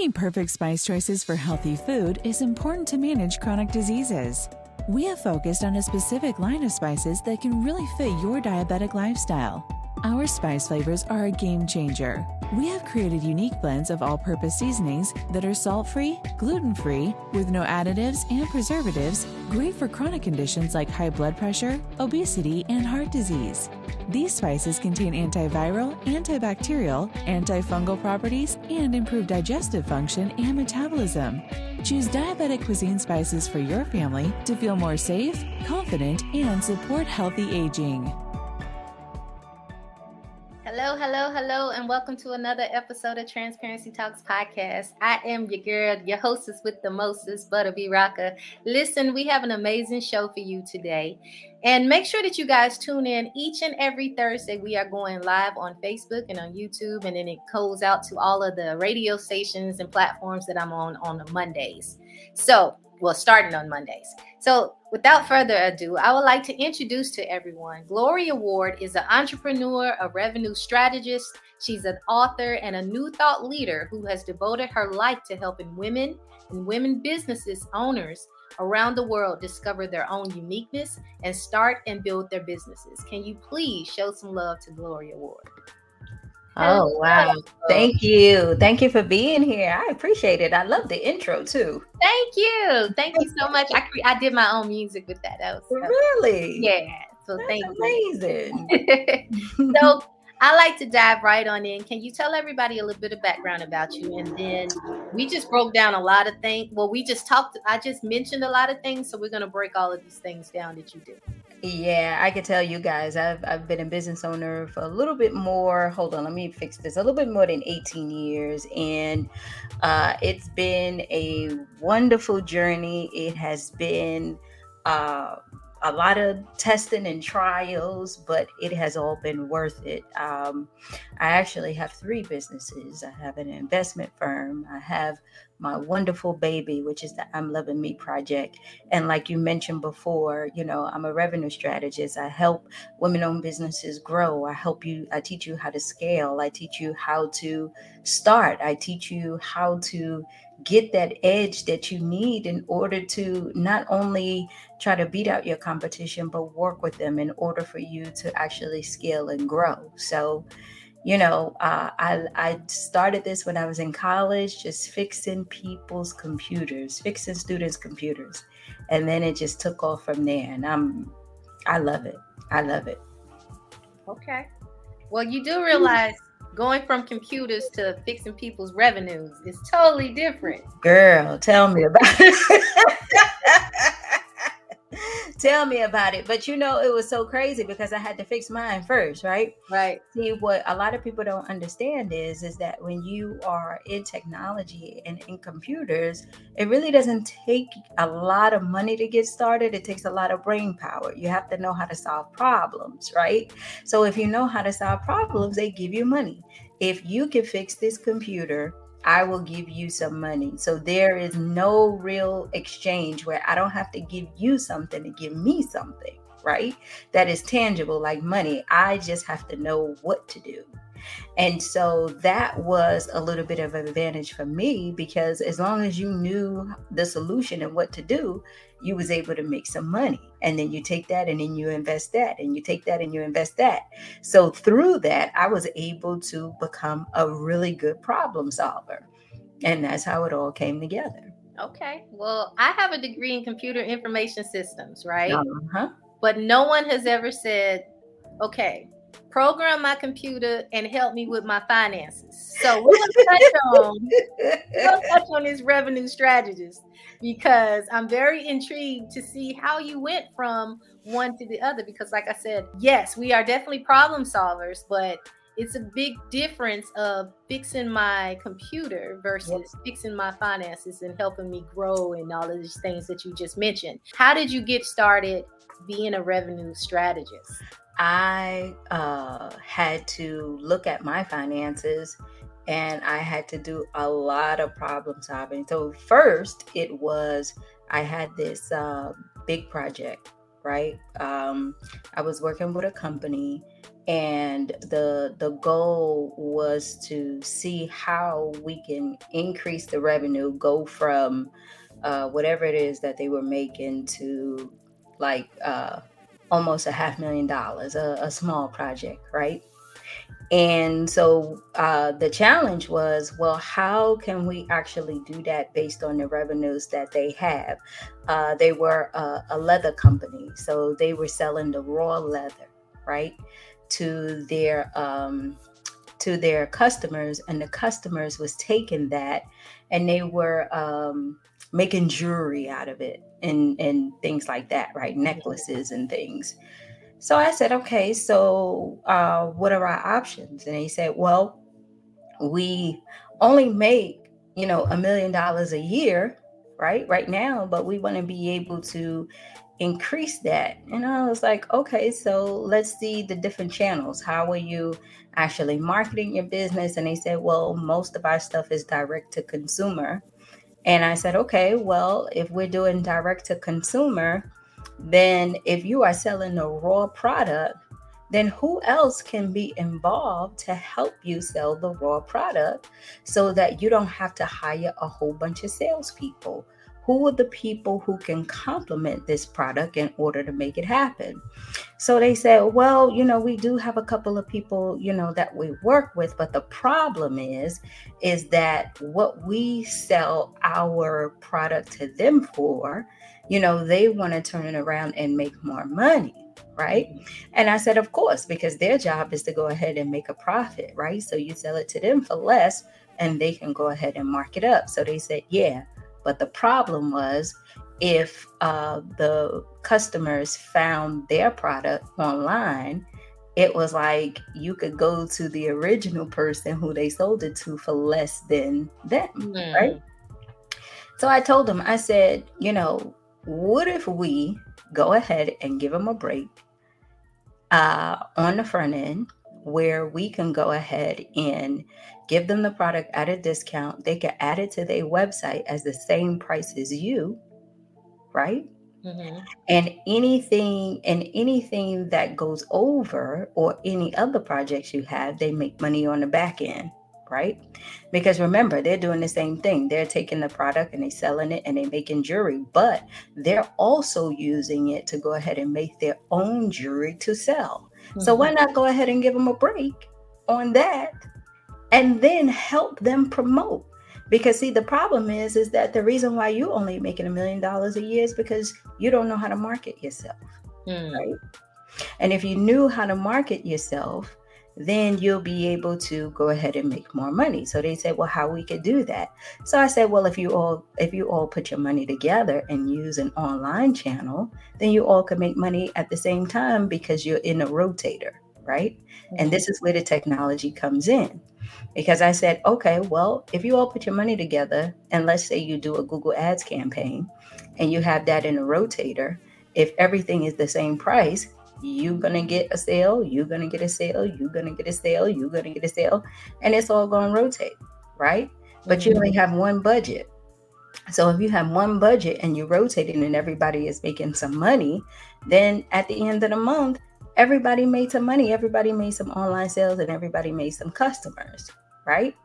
Making perfect spice choices for healthy food is important to manage chronic diseases. We have focused on a specific line of spices that can really fit your diabetic lifestyle. Our spice flavors are a game changer. We have created unique blends of all purpose seasonings that are salt free, gluten free, with no additives and preservatives, great for chronic conditions like high blood pressure, obesity, and heart disease. These spices contain antiviral, antibacterial, antifungal properties, and improve digestive function and metabolism. Choose diabetic cuisine spices for your family to feel more safe, confident, and support healthy aging. Hello, hello, hello, and welcome to another episode of Transparency Talks Podcast. I am your girl, your hostess with the mostest, Butta B Rocka. Listen, we have an amazing show for you today. And make sure that you guys tune in each and every Thursday. We are going live on Facebook and on YouTube, and then it goes out to all of the radio stations and platforms that I'm on on the Mondays. So, well, starting on Mondays. So, without further ado, I would like to introduce to everyone Gloria Ward is an entrepreneur, a revenue strategist. She's an author and a new thought leader who has devoted her life to helping women and women businesses owners around the world discover their own uniqueness and start and build their businesses. Can you please show some love to Gloria Ward? Oh, wow. Thank you. Thank you for being here. I appreciate it. I love the intro too. Thank you. Thank you so much. I I did my own music with that. That was Really? yeah. So That's thank amazing. you. so I like to dive right on in. Can you tell everybody a little bit of background about you? And then we just broke down a lot of things. Well, we just talked, I just mentioned a lot of things. So we're going to break all of these things down that you do. Yeah, I can tell you guys, I've I've been a business owner for a little bit more. Hold on, let me fix this. A little bit more than 18 years, and uh, it's been a wonderful journey. It has been uh, a lot of testing and trials, but it has all been worth it. Um, I actually have three businesses. I have an investment firm. I have my wonderful baby, which is the I'm Loving Me project. And like you mentioned before, you know, I'm a revenue strategist. I help women owned businesses grow. I help you, I teach you how to scale. I teach you how to start. I teach you how to get that edge that you need in order to not only try to beat out your competition, but work with them in order for you to actually scale and grow. So, you know, uh, I I started this when I was in college, just fixing people's computers, fixing students' computers, and then it just took off from there. And I'm, I love it. I love it. Okay. Well, you do realize going from computers to fixing people's revenues is totally different. Girl, tell me about it. tell me about it. But you know, it was so crazy because I had to fix mine first, right? Right. See, what a lot of people don't understand is is that when you are in technology and in computers, it really doesn't take a lot of money to get started. It takes a lot of brain power. You have to know how to solve problems, right? So if you know how to solve problems, they give you money. If you can fix this computer, I will give you some money. So there is no real exchange where I don't have to give you something to give me something, right? That is tangible like money. I just have to know what to do. And so that was a little bit of an advantage for me because as long as you knew the solution and what to do, you was able to make some money. And then you take that and then you invest that and you take that and you invest that. So through that, I was able to become a really good problem solver. And that's how it all came together. Okay. Well, I have a degree in computer information systems, right? Uh-huh. But no one has ever said, okay, program my computer, and help me with my finances. So we're gonna touch on gonna touch on this revenue strategist because I'm very intrigued to see how you went from one to the other. Because, like I said, yes, we are definitely problem solvers, but it's a big difference of fixing my computer versus yep. fixing my finances and helping me grow and all of these things that you just mentioned. How did you get started being a revenue strategist? I uh, had to look at my finances and I had to do a lot of problem solving. So, first, it was I had this uh, big project, right? Um, I was working with a company and the the goal was to see how we can increase the revenue go from uh, whatever it is that they were making to like uh, almost a half million dollars a, a small project right? And so uh, the challenge was well how can we actually do that based on the revenues that they have? Uh, they were a, a leather company so they were selling the raw leather right to their um, to their customers, and the customers was taking that, and they were um, making jewelry out of it and and things like that, right? Necklaces and things. So I said, okay, so uh, what are our options? And he said, well, we only make you know a million dollars a year, right? Right now, but we want to be able to increase that. And I was like, okay, so let's see the different channels. How are you actually marketing your business? And they said, well, most of our stuff is direct to consumer. And I said, okay, well, if we're doing direct to consumer, then if you are selling a raw product, then who else can be involved to help you sell the raw product so that you don't have to hire a whole bunch of salespeople? who are the people who can complement this product in order to make it happen so they said well you know we do have a couple of people you know that we work with but the problem is is that what we sell our product to them for you know they want to turn it around and make more money right? And I said, of course, because their job is to go ahead and make a profit, right? So you sell it to them for less and they can go ahead and mark it up. So they said, yeah, but the problem was if uh, the customers found their product online, it was like you could go to the original person who they sold it to for less than them, mm. right? So I told them, I said, you know, what if we go ahead and give them a break uh, on the front end where we can go ahead and give them the product at a discount. They can add it to their website as the same price as you, right? Mm-hmm. And anything and anything that goes over or any other projects you have, they make money on the back end, right? Because remember, they're doing the same thing. They're taking the product and they're selling it and they're making jewelry, but they're also using it to go ahead and make their own jewelry to sell. Mm-hmm. So why not go ahead and give them a break on that and then help them promote? Because see, the problem is, is that the reason why you only making a million dollars a year is because you don't know how to market yourself, mm. right? And if you knew how to market yourself, then you'll be able to go ahead and make more money. So they said, well, how we could do that. So I said, well, if you all if you all put your money together and use an online channel, then you all can make money at the same time because you're in a rotator, right? Mm-hmm. And this is where the technology comes in. Because I said, okay, well, if you all put your money together and let's say you do a Google Ads campaign and you have that in a rotator, if everything is the same price, you're gonna get a sale, you're gonna get a sale, you're gonna get a sale, you're gonna get a sale, and it's all gonna rotate, right? But you only mm-hmm. have one budget. So if you have one budget and you're rotating and everybody is making some money, then at the end of the month, everybody made some money, everybody made some online sales, and everybody made some customers, right?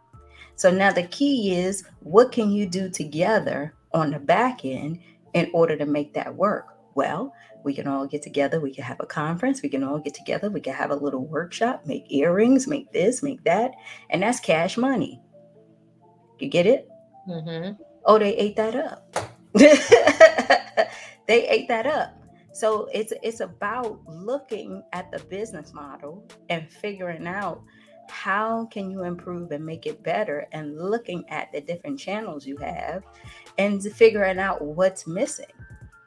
So now the key is what can you do together on the back end in order to make that work? Well, we can all get together. We can have a conference. We can all get together. We can have a little workshop, make earrings, make this, make that. And that's cash money. You get it? Mm-hmm. Oh, they ate that up. they ate that up. So it's it's about looking at the business model and figuring out how can you improve and make it better and looking at the different channels you have and figuring out what's missing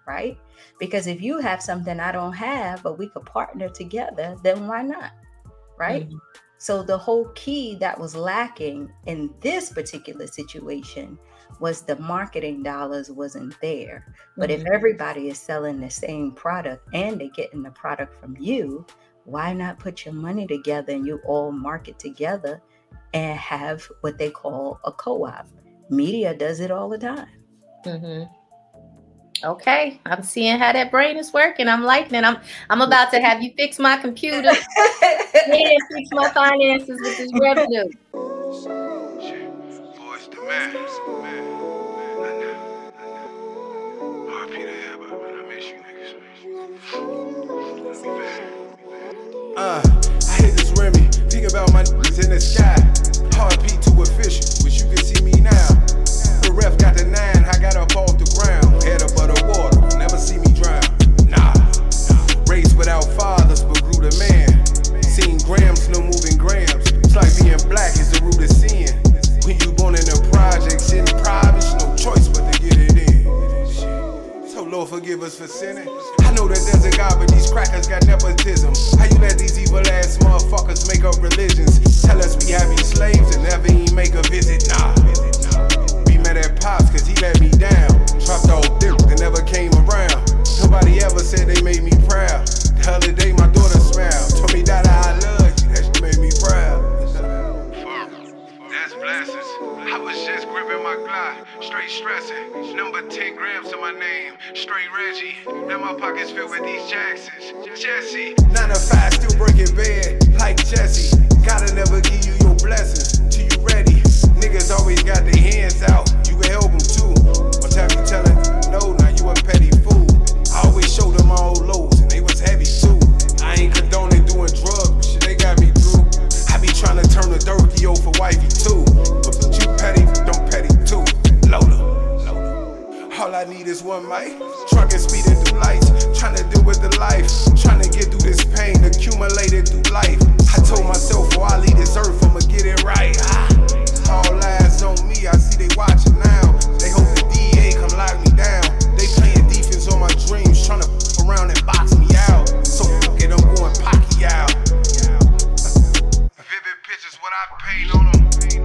right because if you have something i don't have but we could partner together then why not right mm-hmm. so the whole key that was lacking in this particular situation was the marketing dollars wasn't there. But mm-hmm. if everybody is selling the same product and they're getting the product from you why not put your money together and you all market together and have what they call a co-op? Media does it all the time. Mm-hmm. okay i'm seeing how that brain is working. I'm liking it i'm i'm about to have you fix my computer and fix my finances with this revenue. Boys to man. The.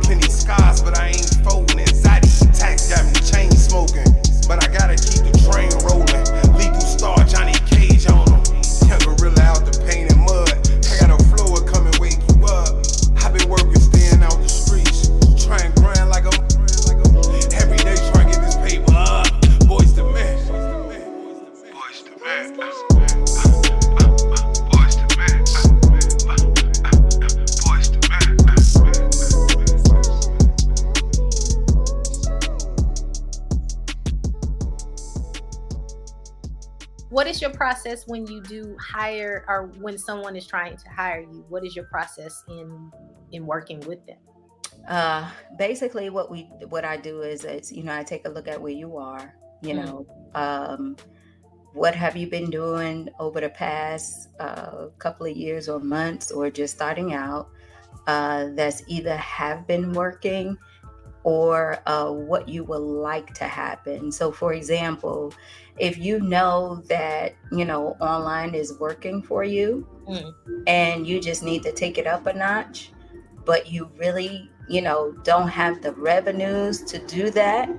Plenty scars, but I ain't folding. Anxiety attacks got me chain smoking. Process when you do hire or when someone is trying to hire you? What is your process in in working with them? Uh basically what we what i do is it's you know i take a look at where you are you Mhm. know um what have you been doing over the past uh, couple of years or months or just starting out uh, that's either have been working or uh, what you would like to happen. So for example if you know that you know online is working for you Mm. and you just need to take it up a notch but you really you know don't have the revenues to do that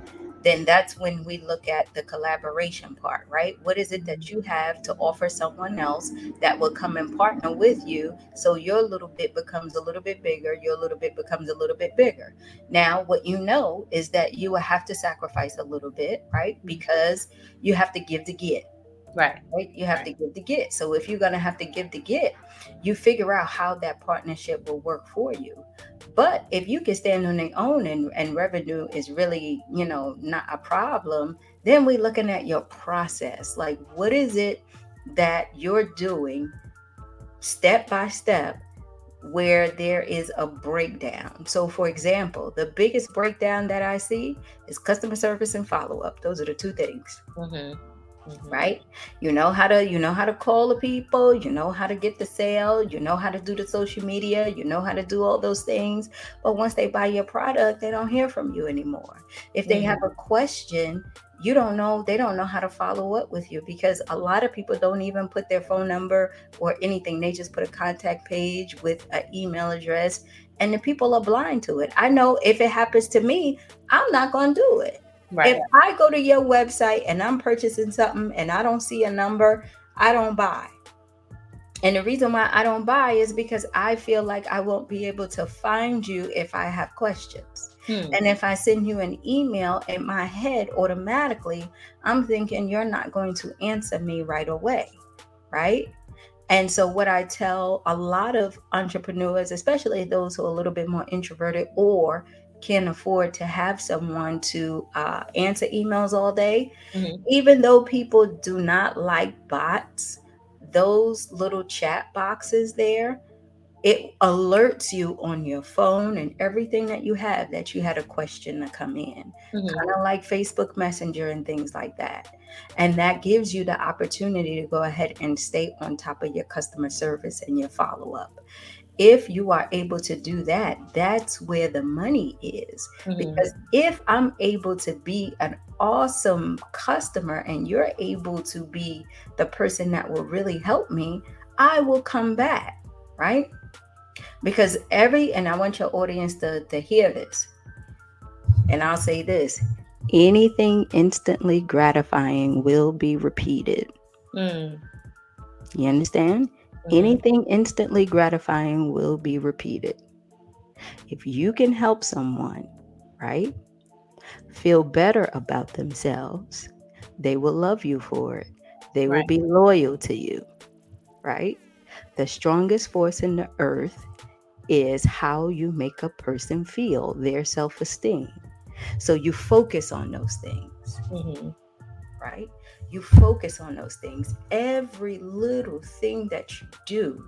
then that's when we look at the collaboration part right what is it that you mm-hmm. have to offer someone else that will come and partner with you so your little bit becomes a little bit bigger your little bit becomes a little bit bigger now what you know is that you will have to sacrifice a little bit right mm-hmm. because you have to give to get right right? You have Right. to give to get. So if you're gonna have to give to get, you figure out how that partnership will work for you. But if you can stand on your own and, and revenue is really, you know, not a problem, then we're looking at your process. Like what is it that you're doing step by step where there is a breakdown. So for example, the biggest breakdown that I see is customer service and follow-up. Those are the two things Mhm. Mhm. right? You know how to you know how to call the people you know how to get the sale you know how to do the social media you know how to do all those things but once they buy your product they don't hear from you anymore. If they have a question you don't know they don't know how to follow up with you because a lot of people don't even put their phone number or anything. They just put a contact page with an email address and the people are blind to it. I know if it happens to me i'm not going to do it Right. if I go to your website and I'm purchasing something and I don't see a number, I don't buy. And the reason why I don't buy is because I feel like I won't be able to find you if I have questions. Hmm. And if I send you an email in my head automatically, I'm thinking you're not going to answer me right away. Right. And so, what I tell a lot of entrepreneurs, especially those who are a little bit more introverted or can't afford to have someone to uh, answer emails all day, Mhm. even though people do not like bots, those little chat boxes there, it alerts you on your phone and everything that you have that you had a question to come in Mhm. kind of like Facebook Messenger and things like that. And that gives you the opportunity to go ahead and stay on top of your customer service and your follow up. If you are able to do that, that's where the money is. Mhm. Because if I'm able to be an awesome customer and you're able to be the person that will really help me, I will come back, right? Because every, and I want your audience to, to hear this. And I'll say this anything instantly gratifying will be repeated. Mm. You understand? Mhm. Anything instantly gratifying will be repeated. If you can help someone, right, feel better about themselves, they will love you for it. They will Right. be loyal to you, right? The strongest force in the earth is how you make a person feel, their self esteem. So you focus on those things Mhm. right? You focus on those things. Every little thing that you do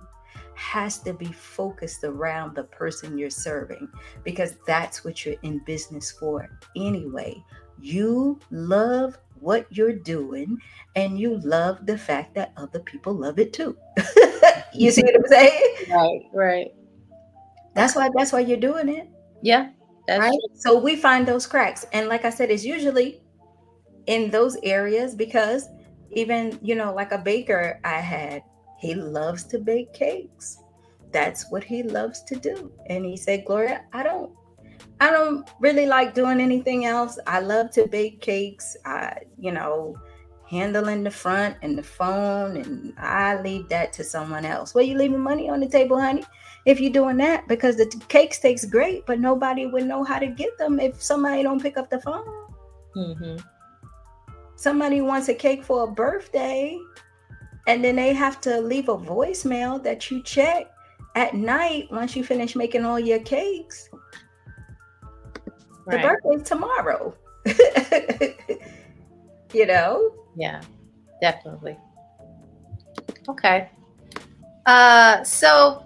has to be focused around the person you're serving because that's what you're in business for anyway. You love what you're doing and you love the fact that other people love it too. you see what I'm saying? Right. Right. That's why that's why you're doing it. Yeah. That's right? true. So we find those cracks. And like I said, it's usually in those areas because even, you know, like a baker I had, he loves to bake cakes. That's what he loves to do. And he said, Gloria, I don't I don't really like doing anything else. I love to bake cakes. I, you know, handling the front and the phone, and I leave that to someone else. Well, you leaving money on the table, honey, if you're doing that, because the t- cakes taste great, but nobody would know how to get them if somebody don't pick up the phone. Mhm. Somebody wants a cake for a birthday, and then they have to leave a voicemail that you check at night once you finish making all your cakes. The Right. birthday's tomorrow. you know? Yeah, definitely. Okay. Uh so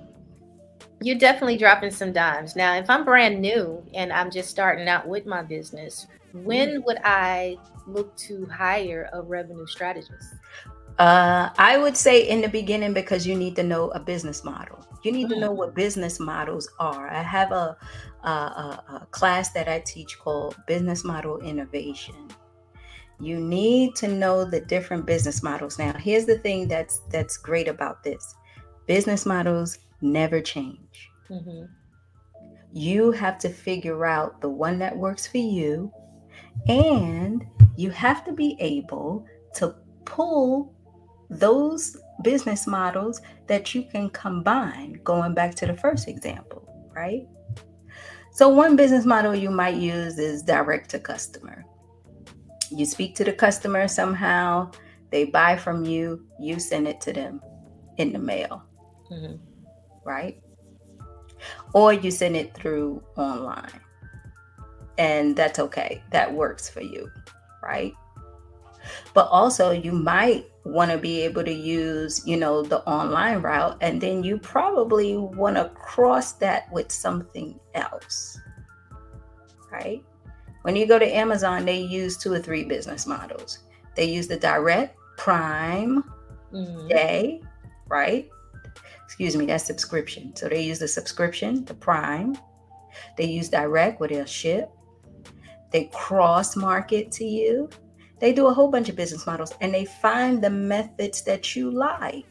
you're definitely dropping some dimes. Now, if I'm brand new and I'm just starting out with my business, when would I look to hire a revenue strategist? Uh, I would say in the beginning because you need to know a business model. You need to Mm. know what business models are. I have a, a, a, class that I teach called Business Model Innovation. You need to know the different business models. Now, here's the thing that's that's great about this: business models never change. Mhm. You have to figure out the one that works for you, and you have to be able to pull those business models that you can combine, going back to the first example, right? So, one business model you might use is direct to customer. You speak to the customer somehow, they buy from you, you send it to them in the mail, Mhm. right? Or you send it through online. And that's okay. That works for you, right? But also, you might want to be able to use, you know, the online route, and then you probably want to cross that with something else, right? When you go to Amazon, they use two or three business models. They use the direct, Prime Mhm. Day, right? Excuse me, that's subscription. So they use the subscription, the Prime. They use direct where they'll ship. They cross market to you. They do a whole bunch of business models and they find the methods that you like.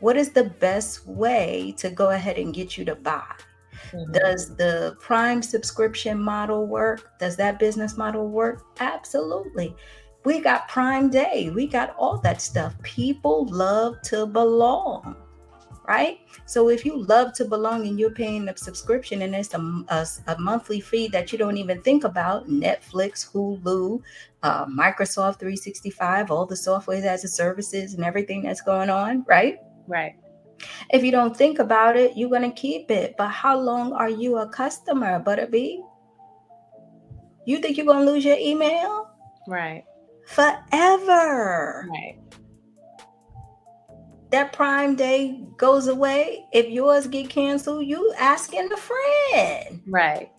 What is the best way to go ahead and get you to buy? Mhm. Does the Prime subscription model work? Does that business model work? Absolutely. We got Prime Day. We got all that stuff. People love to belong, right? So if you love to belong and you're paying a subscription and it's a, a, a monthly fee that you don't even think about Netflix, Hulu, uh, Microsoft 365, all the software as a services and everything that's going on, right? Right. If you don't think about it, you're going to keep it. But how long are you a customer, Butta B? You think you're going to lose your email? Right. Forever. Right. That Prime Day goes away. If yours get canceled, you asking a friend, Right.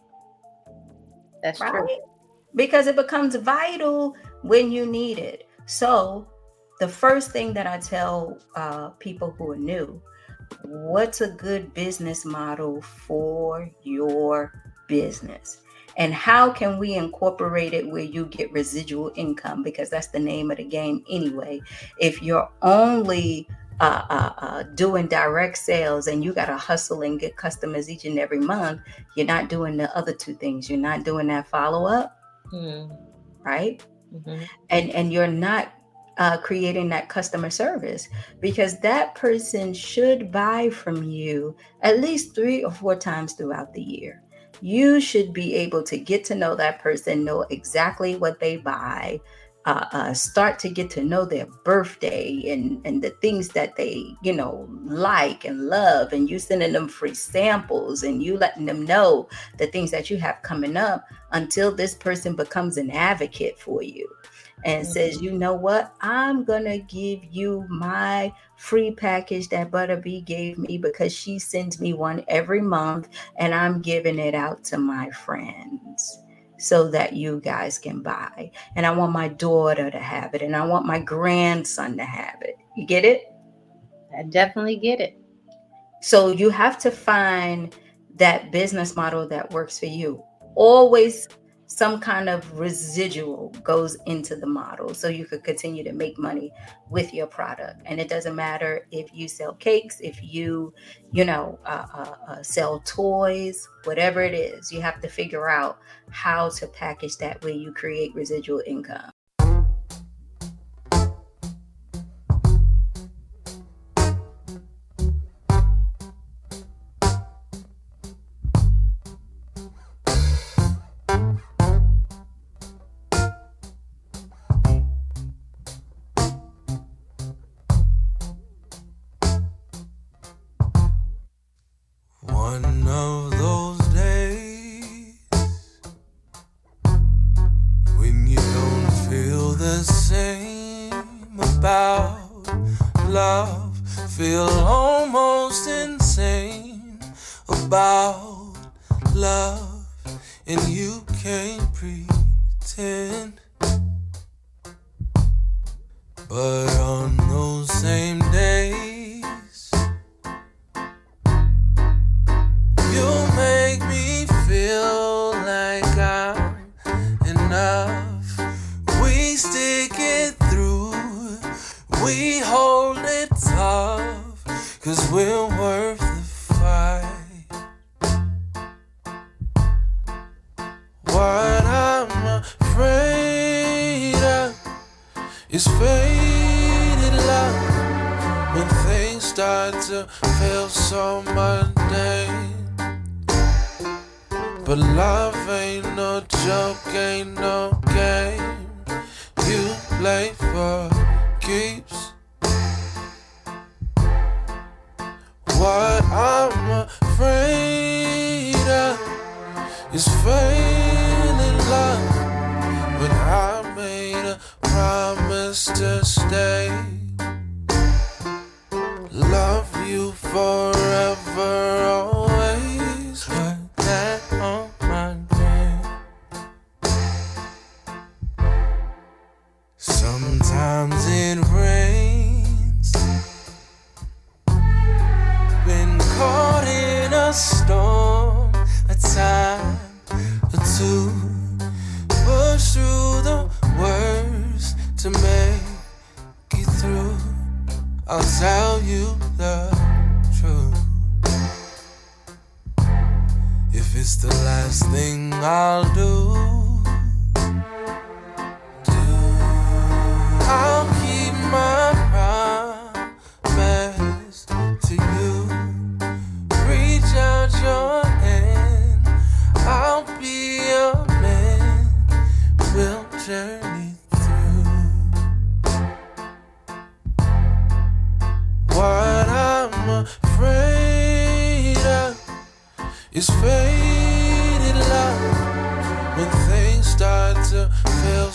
That's true. right? Because it becomes vital when you need it. So, the first thing that I tell uh, people who are new, what's a good business model for your business? And how can we incorporate it where you get residual income? Because that's the name of the game anyway. If you're only uh, uh, uh, doing direct sales and you got to hustle and get customers each and every month, you're not doing the other two things. You're not doing that follow up, Mhm. right? Mhm. and and you're not uh, creating that customer service because that person should buy from you at least three or four times throughout the year. You should be able to get to know that person, know exactly what they buy, uh, uh, start to get to know their birthday and and the things that they you know like and love, and you sending them free samples and you letting them know the things that you have coming up until this person becomes an advocate for you and says, you know what, I'm gonna give you my free package that Butta B gave me because she sends me one every month, and I'm giving it out to my friends so that you guys can buy. And I want my daughter to have it, and I want my grandson to have it. You get it? I definitely get it. So you have to find that business model that works for you. Always some kind of residual goes into the model so you could continue to make money with your product. And it doesn't matter if you sell cakes, if you, you know, uh, uh, uh, sell toys, whatever it is, you have to figure out how to package that way you create residual income. Is faded love when things start to feel so mundane. But love ain't no joke, ain't no game. You play for keeps. What I'm afraid of is failing stay. Love you forever,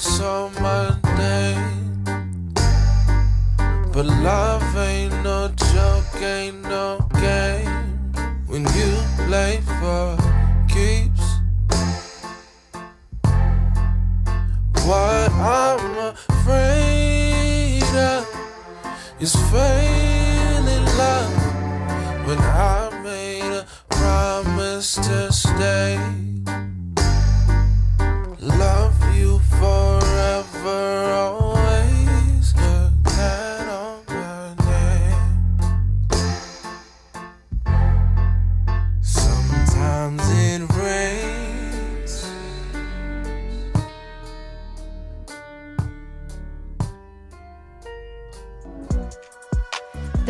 so mundane. But love ain't no joke, ain't no game. When you play for keeps. What I'm afraid of is failing love when I made a promise to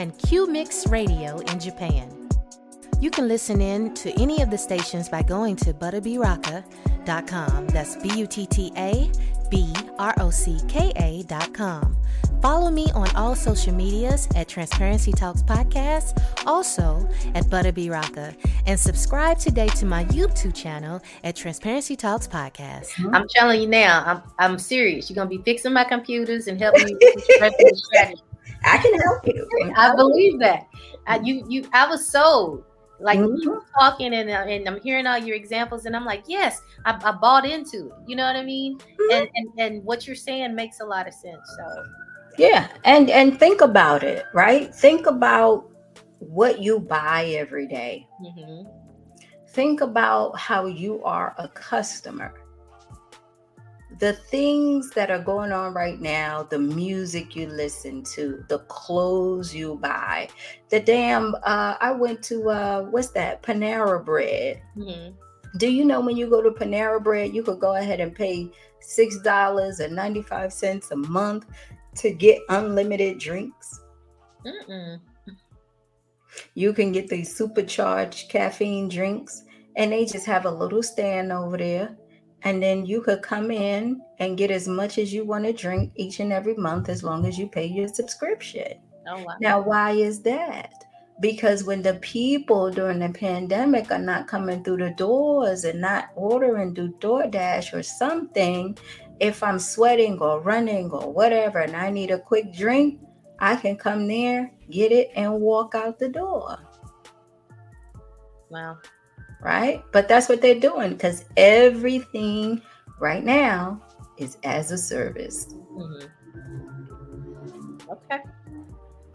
and Q Mix Radio in Japan. You can listen in to any of the stations by going to buttabrocka.com. That's B U T T A B R O C K A.com. Follow me on all social medias at Transparency Talks Podcast, also at Butta B Rocka, and subscribe today to my YouTube channel at Transparency Talks Podcast. I'm telling you now, I'm I'm serious. You're gonna be fixing my computers and helping me with strategy. I can help you. I believe that. I, you you I was sold. Like Mhm. you were talking and, uh, and I'm hearing all your examples and I'm like, yes, I, I bought into it. You know what I mean? And, and and what you're saying makes a lot of sense. So Yeah, and and think about it, right? Think about what you buy every day. mhm. Think about how you are a customer. The things that are going on right now, the music you listen to, the clothes you buy, the damn uh I went to uh what's that? Panera bread. Mhm. Do you know when you go to Panera Bread, you could go ahead and pay six dollars and ninety five cents a month to get unlimited drinks? Mm-mm. You can get these supercharged caffeine drinks, and they just have a little stand over there. And then you could come in and get as much as you want to drink each and every month as long as you pay your subscription. Oh wow. Now, why is that? Because when the people during the pandemic are not coming through the doors and not ordering through DoorDash or something, if I'm sweating or running or whatever and I need a quick drink, I can come there, get it, and walk out the door. Wow. Right? But that's what they're doing because everything right now is as a service. Mhm. Okay.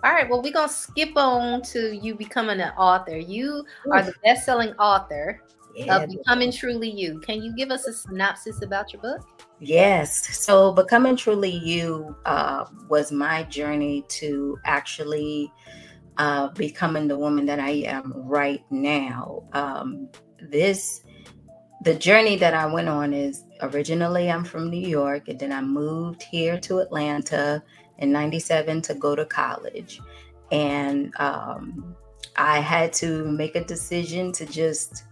All right. Well, we're gonna skip on to you becoming an author. You are the best-selling author Yeah, of Becoming Truly You. Can you give us a synopsis about your book? Yes. So becoming truly you uh, was my journey to actually uh, becoming the woman that I am right now. Um, this, the journey that I went on is originally I'm from New York, and then I moved here to Atlanta in '97 to go to college, and um, I had to make a decision to just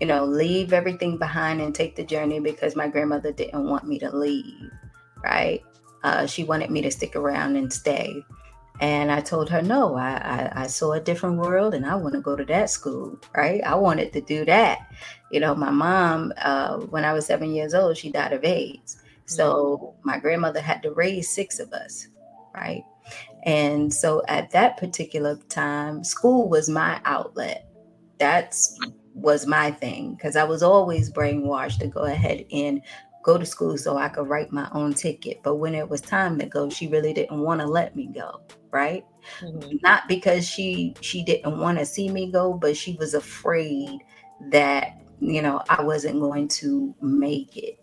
you know, leave everything behind and take the journey because my grandmother didn't want me to leave, right? Uh, she wanted me to stick around and stay. And I told her, no, I, I, I saw a different world and I want to go to that school, right? I wanted to do that. You know, my mom, uh, when I was seven years old, she died of AIDS. So my grandmother had to raise six of us, right? And so at that particular time, school was my outlet. That's was my thing because I was always brainwashed to go ahead and go to school so I could write my own ticket. But when it was time to go, she really didn't want to let me go, right? Mm-hmm. Not because she she didn't want to see me go, but she was afraid that, you know, I wasn't going to make it,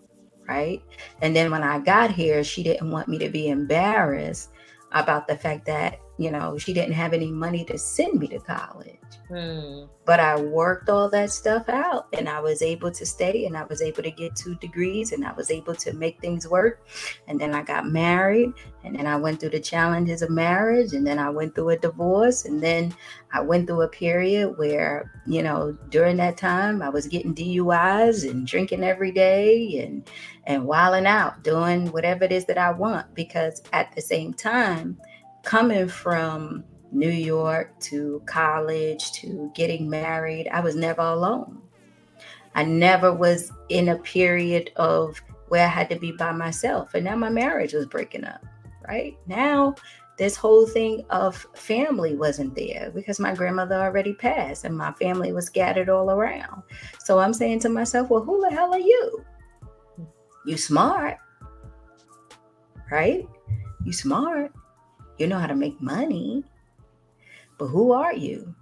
right? And then when I got here, she didn't want me to be embarrassed about the fact that, you know, she didn't have any money to send me to college. Hmm. But I worked all that stuff out and I was able to stay and I was able to get two degrees and I was able to make things work. And then I got married and then I went through the challenges of marriage and then I went through a divorce and then I went through a period where, you know, during that time I was getting DUIs and drinking every day and and wilding out, doing whatever it is that I want because at the same time coming from New York to college to getting married, I was never alone. I never was in a period of where I had to be by myself. And now my marriage was breaking up, right? Now, this whole thing of family wasn't there because my grandmother already passed and my family was scattered all around. So I'm saying to myself, well, who the hell are you? You smart, right? You smart. You know how to make money but who are you?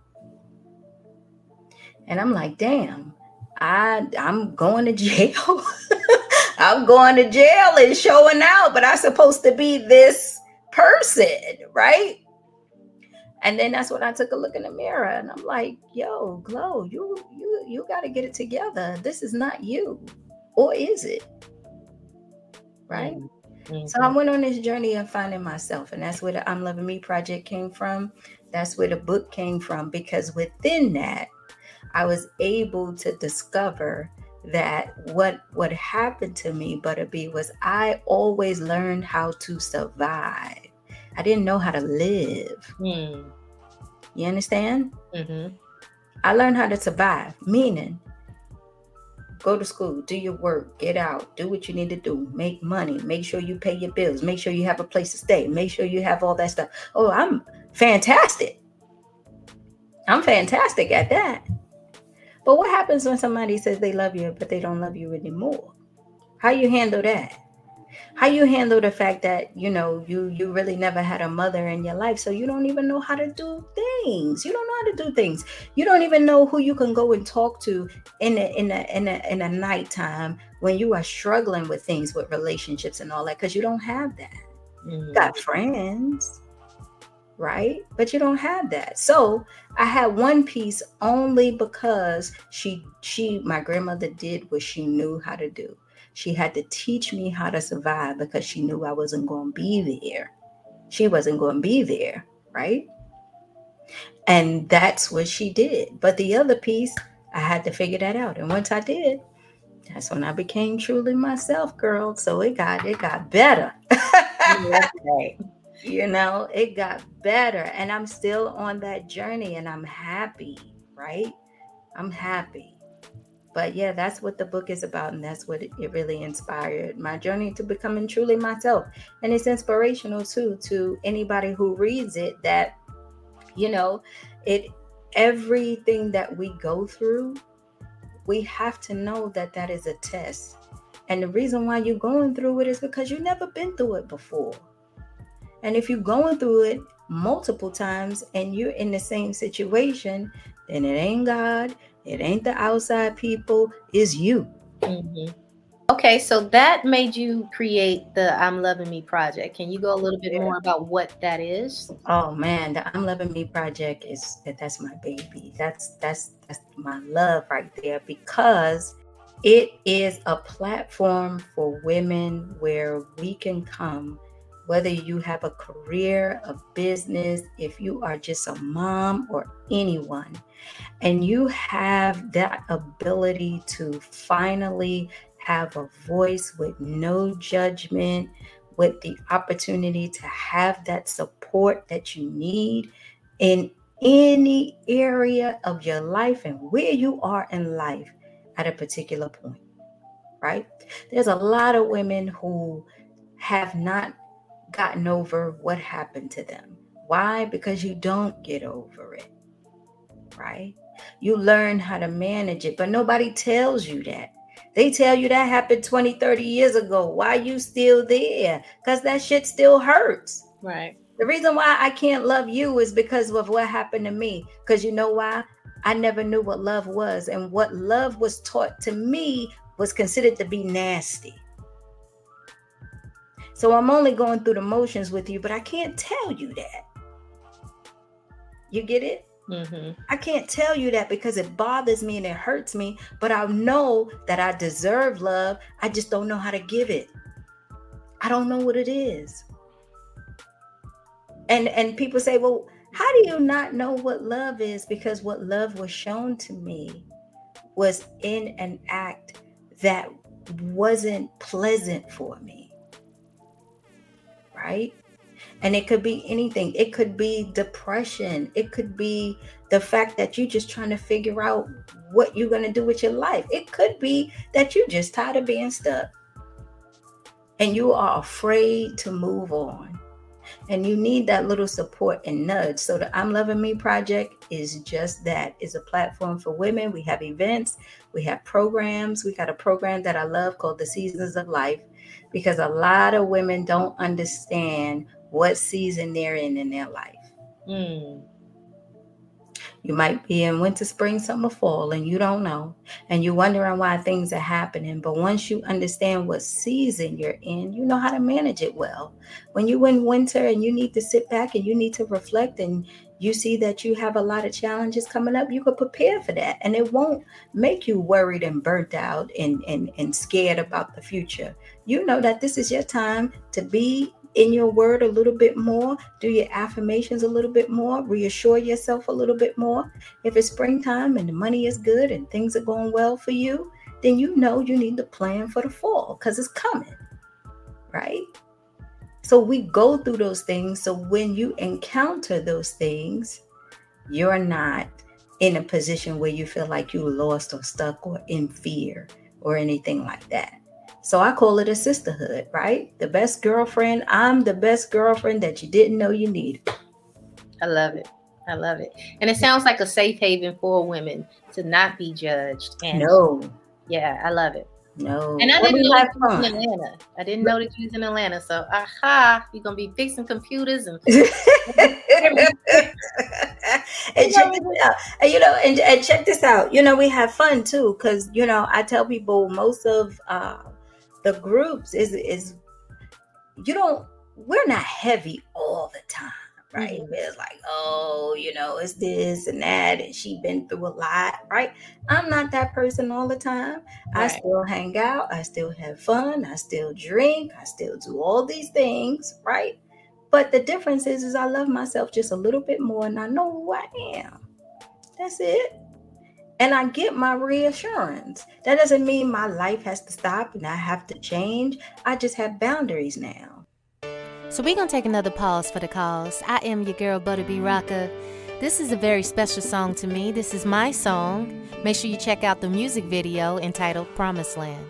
And I'm like, damn, I I'm going to jail. I'm going to jail and showing out, but I'm supposed to be this person, right? And then that's when I took a look in the mirror and I'm like, yo, Glow, you you you gotta get it together. This is not you. Or is it? Right? Mm-hmm. So I went on this journey of finding myself, and that's where the I'm Loving Me project came from. That's where the book came from because within that, I was able to discover that what what happened to me, Butta B, was I always learned how to survive. I didn't know how to live. Mm. You understand? Mm-hmm. I learned how to survive, meaning go to school, do your work, get out, do what you need to do, make money, make sure you pay your bills, make sure you have a place to stay, make sure you have all that stuff. Oh, I'm fantastic. I'm fantastic at that. But what happens when somebody says they love you, but they don't love you anymore? How you handle that? How you handle the fact that you know you you really never had a mother in your life, so you don't even know how to do things. You don't know how to do things. You don't even know who you can go and talk to in a in a in a in a nighttime when you are struggling with things with relationships and all that because you don't have that. Mm-hmm. Got friends, right? But you don't have that. So I had one piece only because she she my grandmother did what she knew how to do. She had to teach me how to survive because she knew I wasn't going to be there. She wasn't going to be there, right? And that's what she did. But the other piece, I had to figure that out. And once I did, that's when I became truly myself, girl. So it got it got better. right you know, it got better. And I'm still on that journey and I'm happy, right? I'm happy. But yeah, that's what the book is about. And that's what it, really inspired my journey to becoming truly myself. And it's inspirational too to anybody who reads it that, you know, it everything that we go through, we have to know that that is a test. And the reason why you're going through it is because you've never been through it before. And if you're going through it multiple times and you're in the same situation, then it ain't God, it ain't the outside people, it's you. Mm-hmm. Okay, so that made you create the I'm Loving Me project. Can you go a little bit more about what that is? Oh man, the I'm Loving Me project is that's my baby. That's that's that's my love right there because it is a platform for women where we can come whether you have a career, a business, if you are just a mom or anyone, and you have that ability to finally have a voice with no judgment, with the opportunity to have that support that you need in any area of your life and where you are in life at a particular point, right? There's a lot of women who have not gotten over what happened to them. Why? Because you don't get over it, right? You learn how to manage it, but nobody tells you that. They tell you that happened 20, 30 years ago. Why you still there? Because that shit still hurts. Right. The reason why I can't love you is because of what happened to me. Because you know why? I never knew what love was. And what love was taught to me was considered to be nasty. So I'm only going through the motions with you, but I can't tell you that. You get it? Mm-hmm. I can't tell you that because it bothers me and it hurts me, but I know that I deserve love. I just don't know how to give it. I don't know what it is. And and people say, "Well, how do you not know what love is?" Because what love was shown to me was in an act that wasn't pleasant for me. Right? And it could be anything. It could be depression. It could be the fact that you're just trying to figure out what you're going to do with your life. It could be that you're just tired of being stuck and you are afraid to move on. And you need that little support and nudge. So the I'm Loving Me project is just that. It's a platform for women. We have events, we have programs. We got a program that I love called the Seasons of Life because a lot of women don't understand what season they're in in their life. Mm. You might be in winter, spring, summer, fall, and you don't know. And you're wondering why things are happening. But once you understand what season you're in, you know how to manage it well. When you're in winter and you need to sit back and you need to reflect and you see that you have a lot of challenges coming up, you could prepare for that. And it won't make you worried and burnt out and, and, and scared about the future. You know that this is your time to be in your word a little bit more, do your affirmations a little bit more, reassure yourself a little bit more. If it's springtime and the money is good and things are going well for you, then you know you need to plan for the fall because it's coming, right? So we go through those things. So when you encounter those things, you're not in a position where you feel like you lost or stuck or in fear or anything like that. So I call it a sisterhood, right? The best girlfriend. I'm the best girlfriend that you didn't know you needed. I love it. I love it. And it sounds like a safe haven for women to not be judged. And No, yeah, I love it. No. And I didn't know have you was in. Atlanta. I didn't know that you was in Atlanta. So aha, you're gonna be fixing computers and and check this out. And, you know, and, and check this out. You know, we have fun too, because you know, I tell people most of uh the groups is is you don't we're not heavy all the time, right? Mhm. It's like, oh, you know, it's this and that, and she been through a lot, right? I'm not that person all the time. I still hang out, I still have fun, I still drink, I still do all these things, right? But the difference is, is I love myself just a little bit more, and I know who I am. That's it. And I get my reassurance. That doesn't mean my life has to stop and I have to change. I just have boundaries now. So we're gonna take another pause for the cause. I am your girl Butta B Rocka. This is a very special song to me. This is my song. Make sure you check out the music video entitled Promised Land.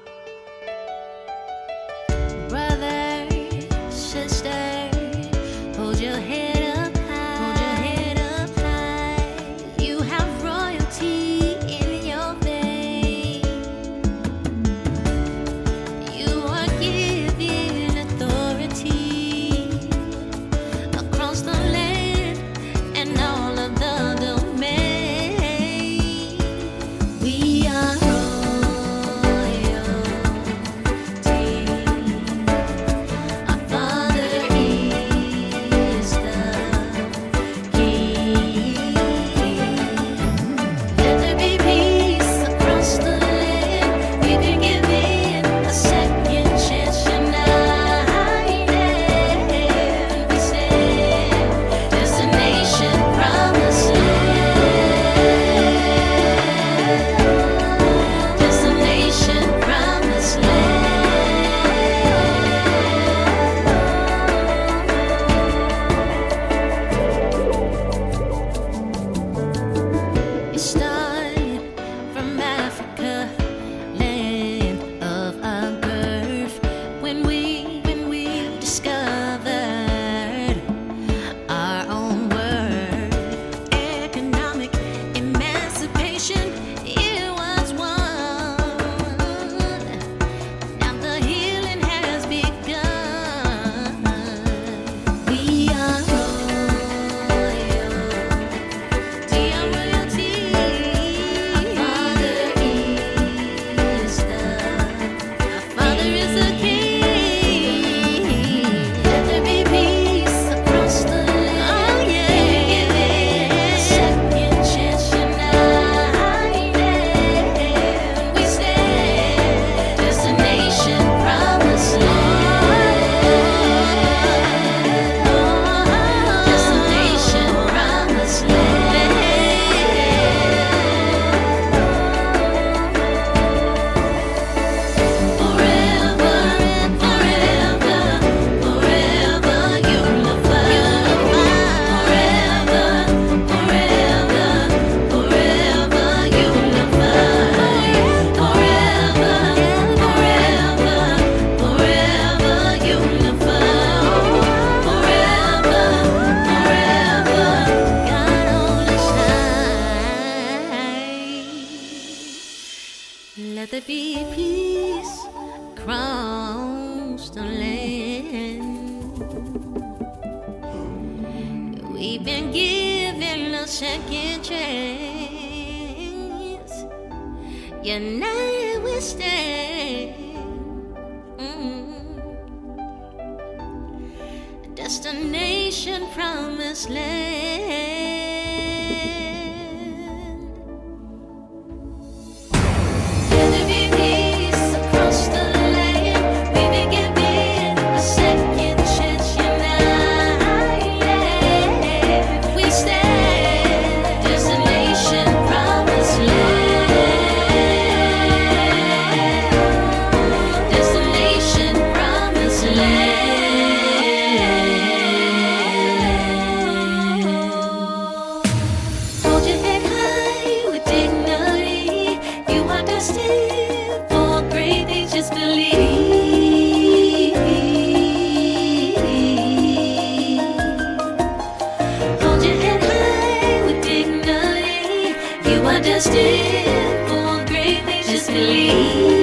Are destined for great things. Just believe.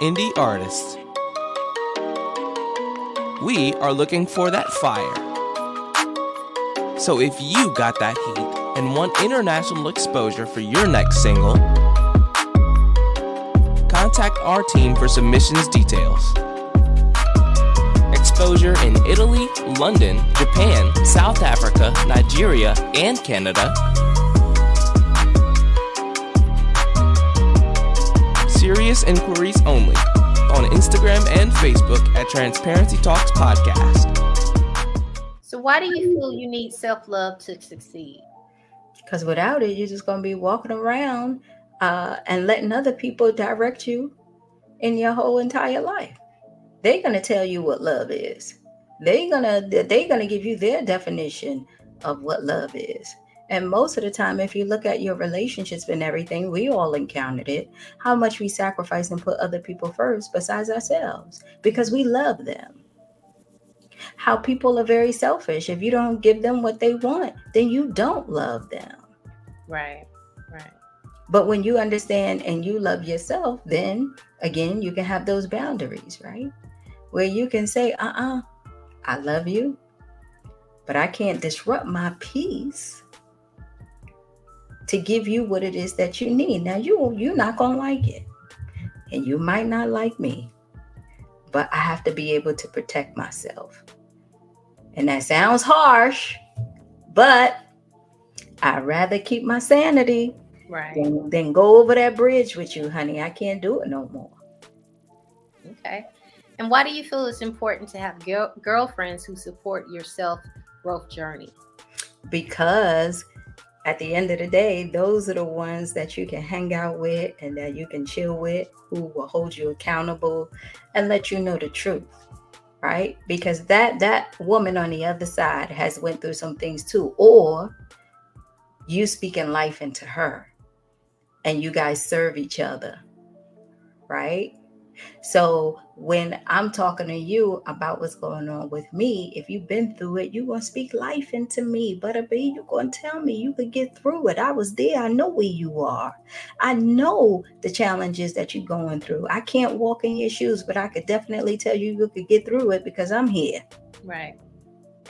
Indie artists. We are looking for that fire. So if you got that heat and want international exposure for your next single, contact our team for submissions details. Exposure in Italy, London, Japan, South Africa, Nigeria, and Canada. Serious inquiries only on Instagram and Facebook at Transparency Talks Podcast. So, why do you feel you need self love to succeed? Because without it, you're just going to be walking around uh, and letting other people direct you in your whole entire life. They're going to tell you what love is. They're gonna they're gonna give you their definition of what love is. And most of the time, if you look at your relationships and everything, we all encountered it. How much we sacrifice and put other people first besides ourselves because we love them. How people are very selfish. If you don't give them what they want, then you don't love them. Right, right. But when you understand and you love yourself, then again, you can have those boundaries, right? Where you can say, uh uh I love you, but I can't disrupt my peace to give you what it is that you need. Now, you, you're not going to like it, and you might not like me, but I have to be able to protect myself. And that sounds harsh, but I'd rather keep my sanity Right. than, than go over that bridge with you, honey. I can't do it no more. Okay. And why do you feel it's important to have girl- girlfriends who support your self growth journey? Because at the end of the day, those are the ones that you can hang out with and that you can chill with, who will hold you accountable and let you know the truth. Right? Because that that woman on the other side has went through some things too, or you speaking life into her and you guys serve each other. Right? So when I'm talking to you about what's going on with me, if you've been through it, you're gonna speak life into me. But Butta B, you're gonna tell me you could get through it. I was there, I know where you are. I know the challenges that you're going through. I can't walk in your shoes, but I could definitely tell you you could get through it because I'm here. Right.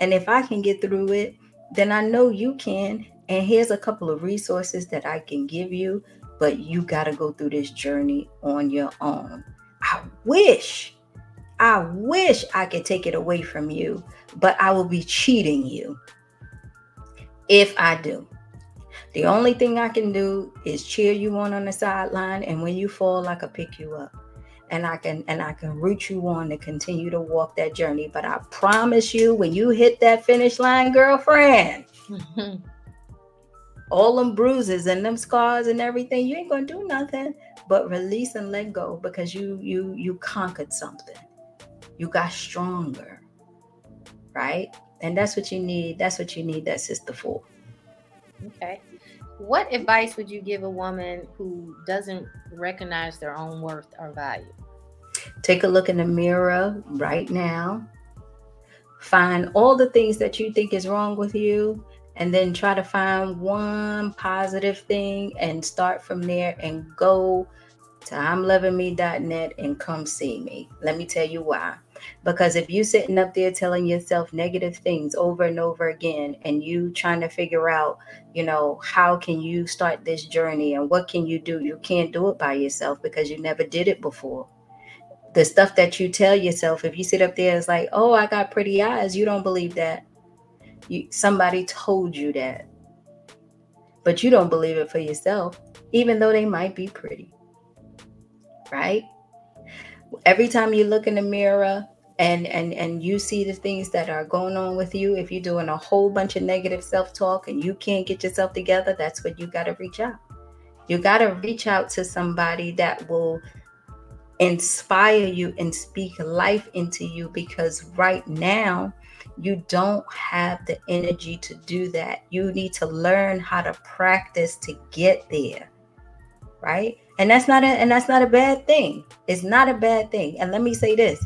And if I can get through it, then I know you can. And here's a couple of resources that I can give you, but you got to go through this journey on your own. I wish, I wish I could take it away from you, but I will be cheating you if I do. The only thing I can do is cheer you on on the sideline, and when you fall, I can pick you up, and I can and I can root you on to continue to walk that journey. But I promise you, when you hit that finish line, girlfriend, all them bruises and them scars and everything, you ain't gonna do nothing but release and let go because you you you conquered something. You got stronger. Right? And that's what you need. That's what you need that sister for. Okay. What advice would you give a woman who doesn't recognize their own worth or value? Take a look in the mirror right now. Find all the things that you think is wrong with you and then try to find one positive thing and start from there and go to imlovingme.net and come see me. Let me tell you why. Because if you sitting up there telling yourself negative things over and over again and you trying to figure out, you know, how can you start this journey and what can you do? You can't do it by yourself because you never did it before. The stuff that you tell yourself, if you sit up there, it's like, oh, I got pretty eyes. You don't believe that. You somebody told you that. But you don't believe it for yourself, even though they might be pretty. Right? Every time you look in the mirror and and and you see the things that are going on with you, if you're doing a whole bunch of negative self-talk and you can't get yourself together, that's when you got to reach out. You got to reach out to somebody that will inspire you and speak life into you because right now you don't have the energy to do that. You need to learn how to practice to get there. Right? And that's not a and that's not a bad thing. It's not a bad thing. And let me say this.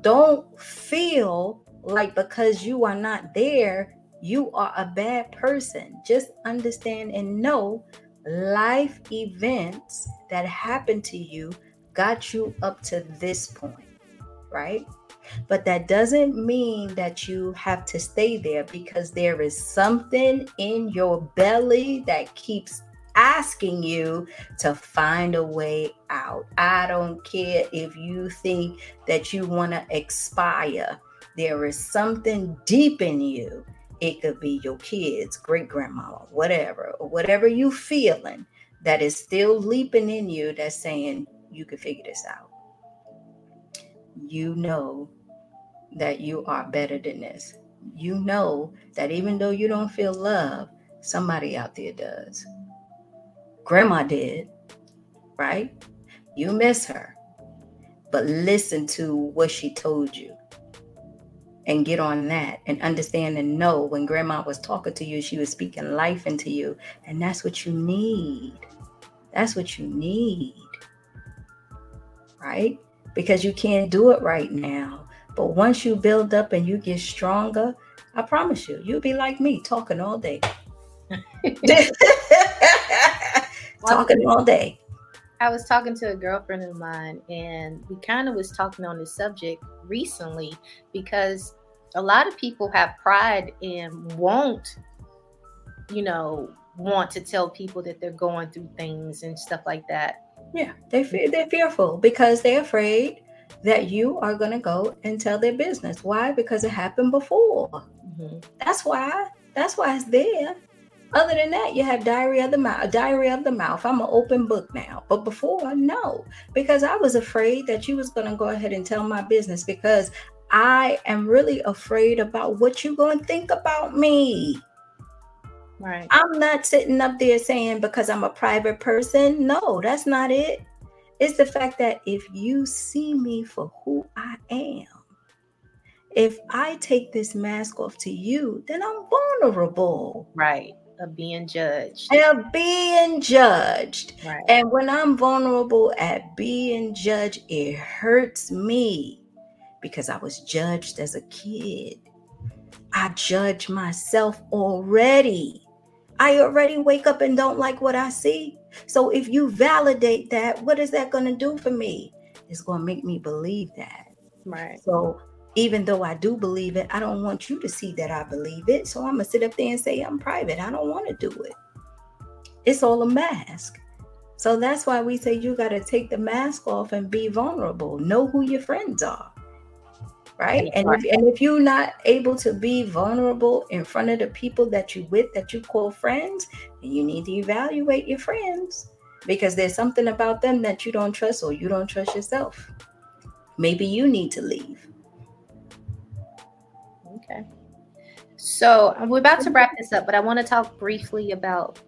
Don't feel like because you are not there, you are a bad person. Just understand and know life events that happened to you got you up to this point, right? But that doesn't mean that you have to stay there because there is something in your belly that keeps asking you to find a way out. I don't care if you think that you want to expire, there is something deep in you. It could be your kids, great grandmama, whatever, or whatever you feeling that is still leaping in you that's saying, you can figure this out. You know that you are better than this. You know that even though you don't feel love, somebody out there does. Grandma did, right? You miss her, but listen to what she told you and get on that and understand and know when grandma was talking to you, she was speaking life into you. And that's what you need. That's what you need right? Because you can't do it right now. But once you build up and you get stronger, I promise you, you'll be like me, talking all day. talking all day. I was talking to a girlfriend of mine, and we kind of was talking on this subject recently because a lot of people have pride and won't, you know, want to tell people that they're going through things and stuff like that. Yeah, they fe- they're fearful because they're afraid that you are going to go and tell their business. Why? Because it happened before. Mm-hmm. That's why. That's why it's there. Other than that, you have diary of the mouth. Diary of the mouth. I'm an open book now, but before, no, because I was afraid that you was going to go ahead and tell my business because I am really afraid about what you're going to think about me. Right. I'm not sitting up there saying because I'm a private person. No, that's not it. It's the fact that if you see me for who I am, if I take this mask off to you, then I'm vulnerable. Right. Of being judged. And being judged. Right. And when I'm vulnerable at being judged, it hurts me because I was judged as a kid. I judge myself already. I already wake up and don't like what I see. So if you validate that, what is that going to do for me? It's going to make me believe that. Right. So even though I do believe it, I don't want you to see that I believe it. So I'm going to sit up there and say I'm private. I don't want to do it. It's all a mask. So that's why we say you got to take the mask off and be vulnerable. Know who your friends are right? And if, and if you're not able to be vulnerable in front of the people that you with that you call friends, then you need to evaluate your friends because there's something about them that you don't trust or you don't trust yourself. Maybe you need to leave. Okay. So uh, we're about to wrap this up, but I want to talk briefly about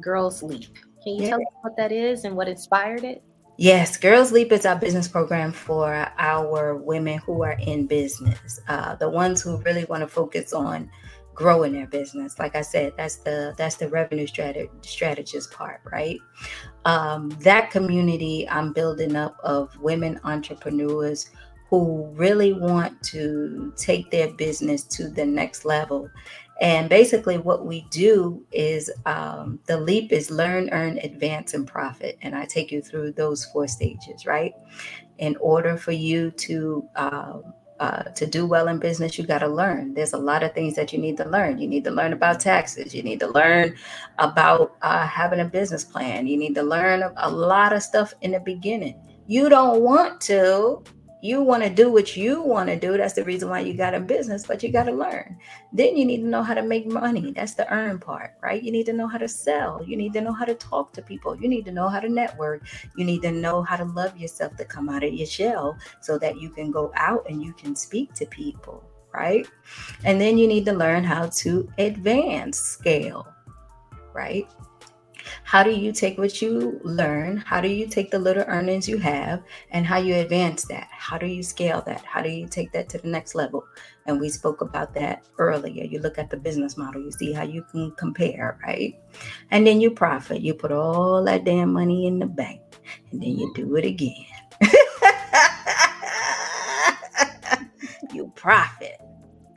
Girls Leap. Can you Yeah. tell us what that is and what inspired it? Yes, Girls Leap is our business program for our women who are in business, uh, the ones who really want to focus on growing their business. Like I said, that's the that's the revenue strat- strategist part, right? Um, that community I'm building up of women entrepreneurs who really want to take their business to the next level. And basically, what we do is um, the leap is learn, earn, advance, and profit. And I take you through those four stages, right? In order for you to um, uh, to do well in business, you got to learn. There's a lot of things that you need to learn. You need to learn about taxes. You need to learn about uh, having a business plan. You need to learn a lot of stuff in the beginning. You don't want to you want to do what you want to do. That's the reason why you got a business, but you got to learn. Then you need to know how to make money. That's the earn part, right? You need to know how to sell. You need to know how to talk to people. You need to know how to network. You need to know how to love yourself to come out of your shell so that you can go out and you can speak to people, right? And then you need to learn how to advance scale, right? How do you take what you learn? How do you take the little earnings you have and how you advance that? How do you scale that? How do you take that to the next level? And we spoke about that earlier. You look at the business model, you see how you can compare, right? And then you profit. You put all that damn money in the bank and then you do it again. you profit.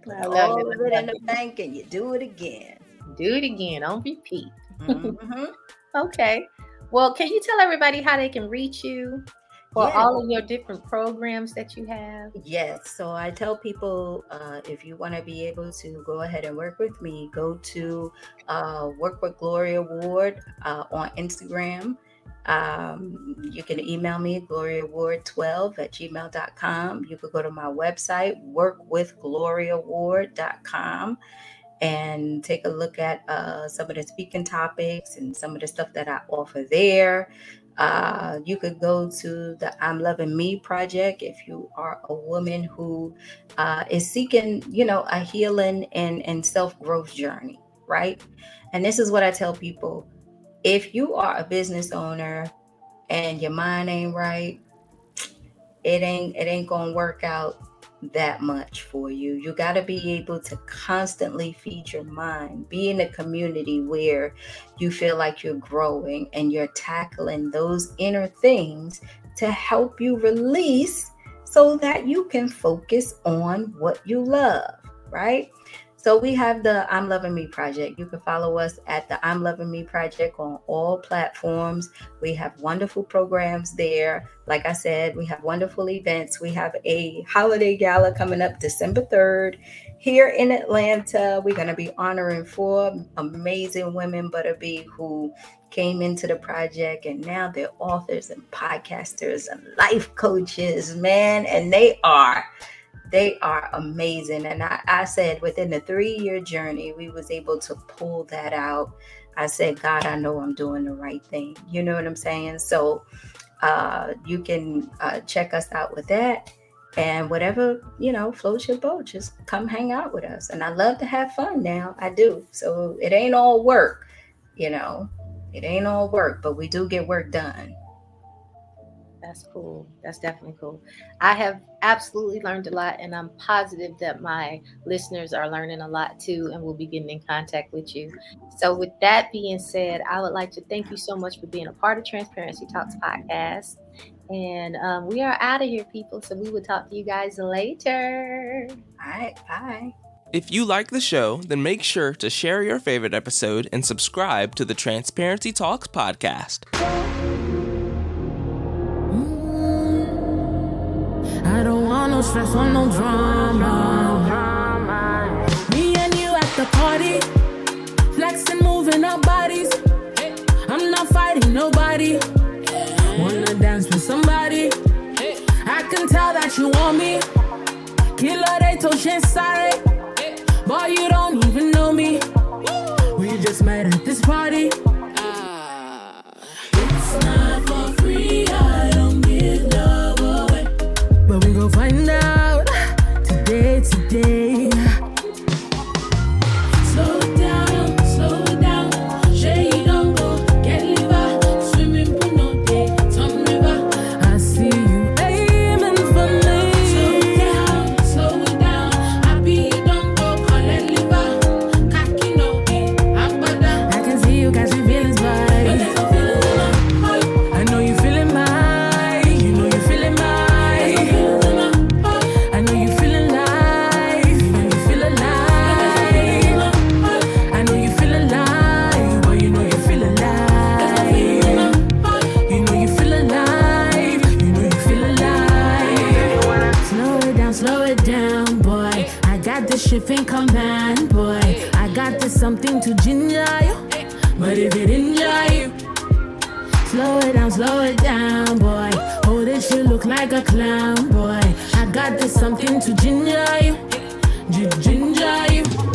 Put I love all it. of it in the bank and you do it again. Do it again on repeat. Mhm. Okay. Well, can you tell everybody how they can reach you for Yeah. all of your different programs that you have? Yes. So I tell people uh, if you want to be able to go ahead and work with me, go to uh, Work with Gloria Ward uh, on Instagram. Um, you can email me, gloriaward12 at gmail.com. You could go to my website, work with gloria workwithgloriaward.com, and take a look at uh, some of the speaking topics and some of the stuff that I offer there. Uh, you could go to the I'm Loving Me project if you are a woman who uh, is seeking, you know, a healing and, and self growth journey, right? And this is what I tell people if you are a business owner and your mind ain't right, it ain't it ain't gonna work out that much for you. You got to be able to constantly feed your mind, be in a community where you feel like you're growing and you're tackling those inner things to help you release so that you can focus on what you love, right? So we have the I'm Loving Me project. You can follow us at the I'm Loving Me project on all platforms. We have wonderful programs there. Like I said, we have wonderful events. We have a holiday gala coming up December 3rd here in Atlanta. We're going to be honoring four amazing women, Butta B, who came into the project and now they're authors and podcasters and life coaches, man. And they are they are amazing. And I, I said within the three year journey we was able to pull that out. I said god i know i'm doing the right thing. You know what i'm saying? So uh, you can uh, check us out with that. And whatever you know floats your boat just come hang out with us. And i love to have fun now. I do. So it ain't all work you know? It ain't all work but we do get work done That's cool. That's definitely cool. I have absolutely learned a lot, and I'm positive that my listeners are learning a lot too, and will be getting in contact with you. So, with that being said, I would like to thank you so much for being a part of Transparency Talks podcast. And um, we are out of here, people. So, we will talk to you guys later. all right bye If you like the show, then make sure to share your favorite episode and subscribe to the Transparency Talks podcast. Stress, want no drama. Me and you at the party, flexing, moving our bodies. I'm not fighting nobody. Wanna dance with somebody? I can tell that you want me. Killer de touche sorry, boy you don't even know me. We just met at this party. you think i boy? I got this something to ginger you, but if it injure you, slow it down, slow it down, boy. Oh, this you look like a clown, boy. I got this something to ginger you, ginger you.